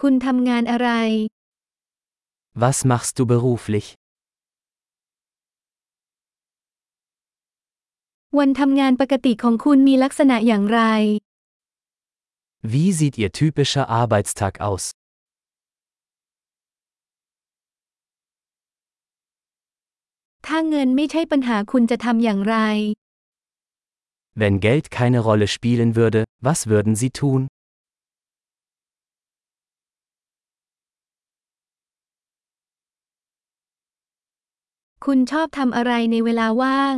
คุณทำงานอะไร Was machst du beruflich? วันทำงานปกติของคุณมีลักษณะอย่างไร Wie sieht Ihr typischer Arbeitstag aus? ถ้าเงินไม่ใช่ปัญหาคุณจะทำอย่างไร Wenn Geld keine Rolle spielen würde, was würden Sie tun? คุณชอบทำอะไรในเวลาว่าง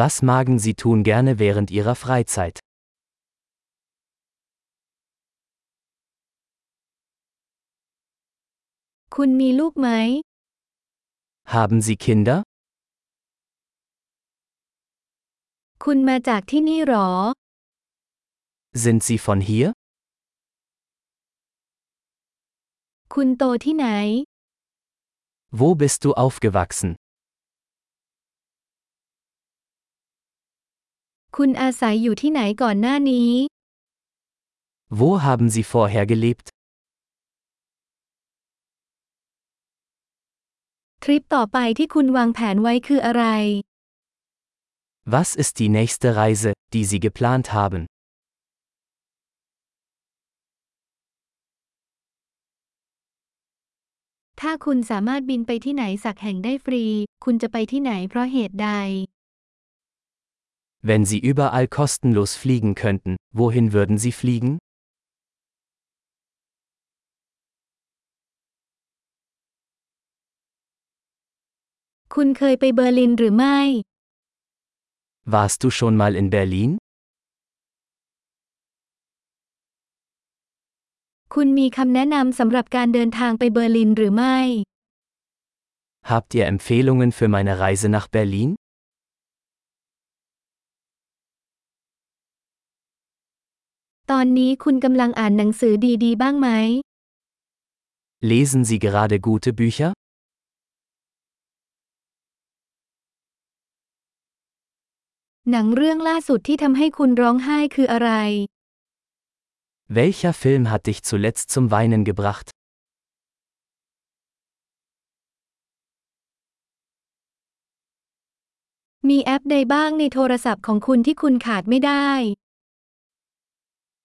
Was magen Sie tun gerne während Ihrer Freizeit? คุณมีลูกไหม Haben Sie Kinder? คุณมาจากที่นี่หรอ Sind Sie von hier? คุณโตที่ไหน Wo bist du aufgewachsen? คุณอาศัยอยู่ที่ไหนก่อนหน้านี้ Wo haben Sie vorher gelebt? ทริปต่อไปที่คุณวางแผนไว้คืออะไร Was ist die nächste Reise, die Sie geplant haben? ถ้าคุณสามารถบินไปที่ไหนสักแห่งได้ฟรี คุณจะไปที่ไหนเพราะเหตุใด Wenn Sie überall kostenlos fliegen könnten, wohin würden Sie fliegen? คุณเคยไปเบอร์ลินหรือไม่ Warst du schon mal in Berlin? คุณมีคำแนะนำสำหรับการเดินทางไปเบอร์ลินหรือไม่ Habt ihr Empfehlungen für meine Reise nach Berlin? ตอนนี้คุณกำลังอ่านหนังสือดีๆ บ้างไหม Lesen Sie gerade gute Bücher? หนังเรื่องล่าสุดที่ทำให้คุณร้องไห้คืออะไร Welcher Film hat dich zuletzt zum Weinen gebracht?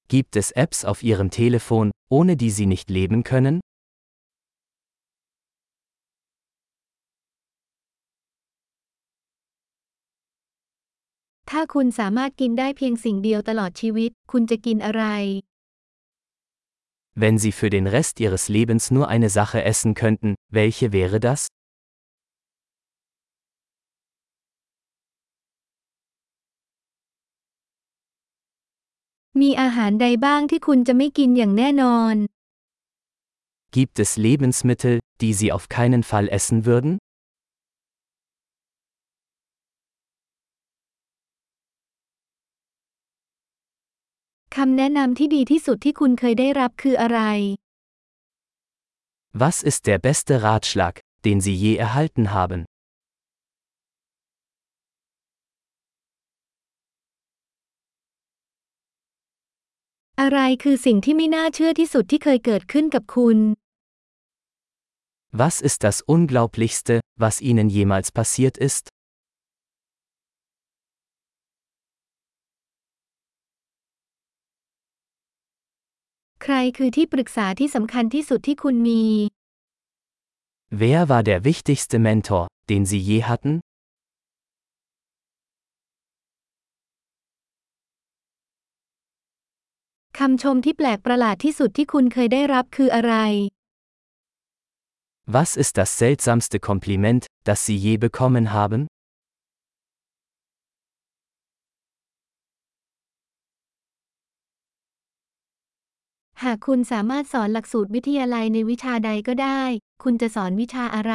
Gibt es Apps auf Ihrem Telefon, ohne die Sie nicht leben können? Wenn Sie für den Rest Ihres Lebens nur eine Sache essen könnten, welche wäre das? Gibt es Lebensmittel, die Sie auf keinen Fall essen würden? คำแนะนำที่ดีที่สุดที่คุณเคยได้รับคืออะไร Was ist der beste Ratschlag, den Sie je erhalten haben? อะไรคือสิ่งที่ไม่น่าเชื่อที่สุดที่เคยเกิดขึ้นกับคุณ Was ist das Unglaublichste, was Ihnen jemals passiert ist? ใครคือที่ปรึกษาที่สำคัญที่สุดที่คุณมี Wer war der wichtigste Mentor, den Sie je hatten? คำชมที่แปลกประหลาดที่สุดที่คุณเคยได้รับคืออะไร Was ist das seltsamste Kompliment, das Sie je bekommen haben? หากคุณสามารถสอนหลักสูตรวิทยาลัยในวิชาใดก็ได้ คุณจะสอนวิชาอะไร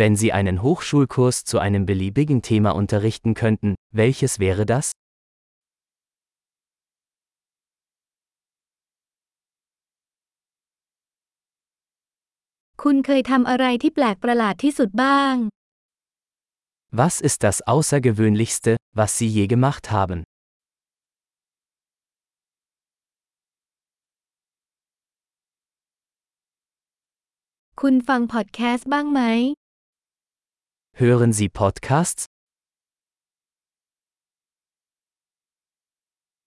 Wenn Sie einen Hochschulkurs zu einem beliebigen Thema unterrichten könnten, welches wäre das? คุณเคยทำอะไรที่แปลกประหลาดที่สุดบ้าง Was ist das Außergewöhnlichste, was Sie je gemacht haben? คุณฟังพอดแคสต์บ้างไหม Hören Sie Podcasts?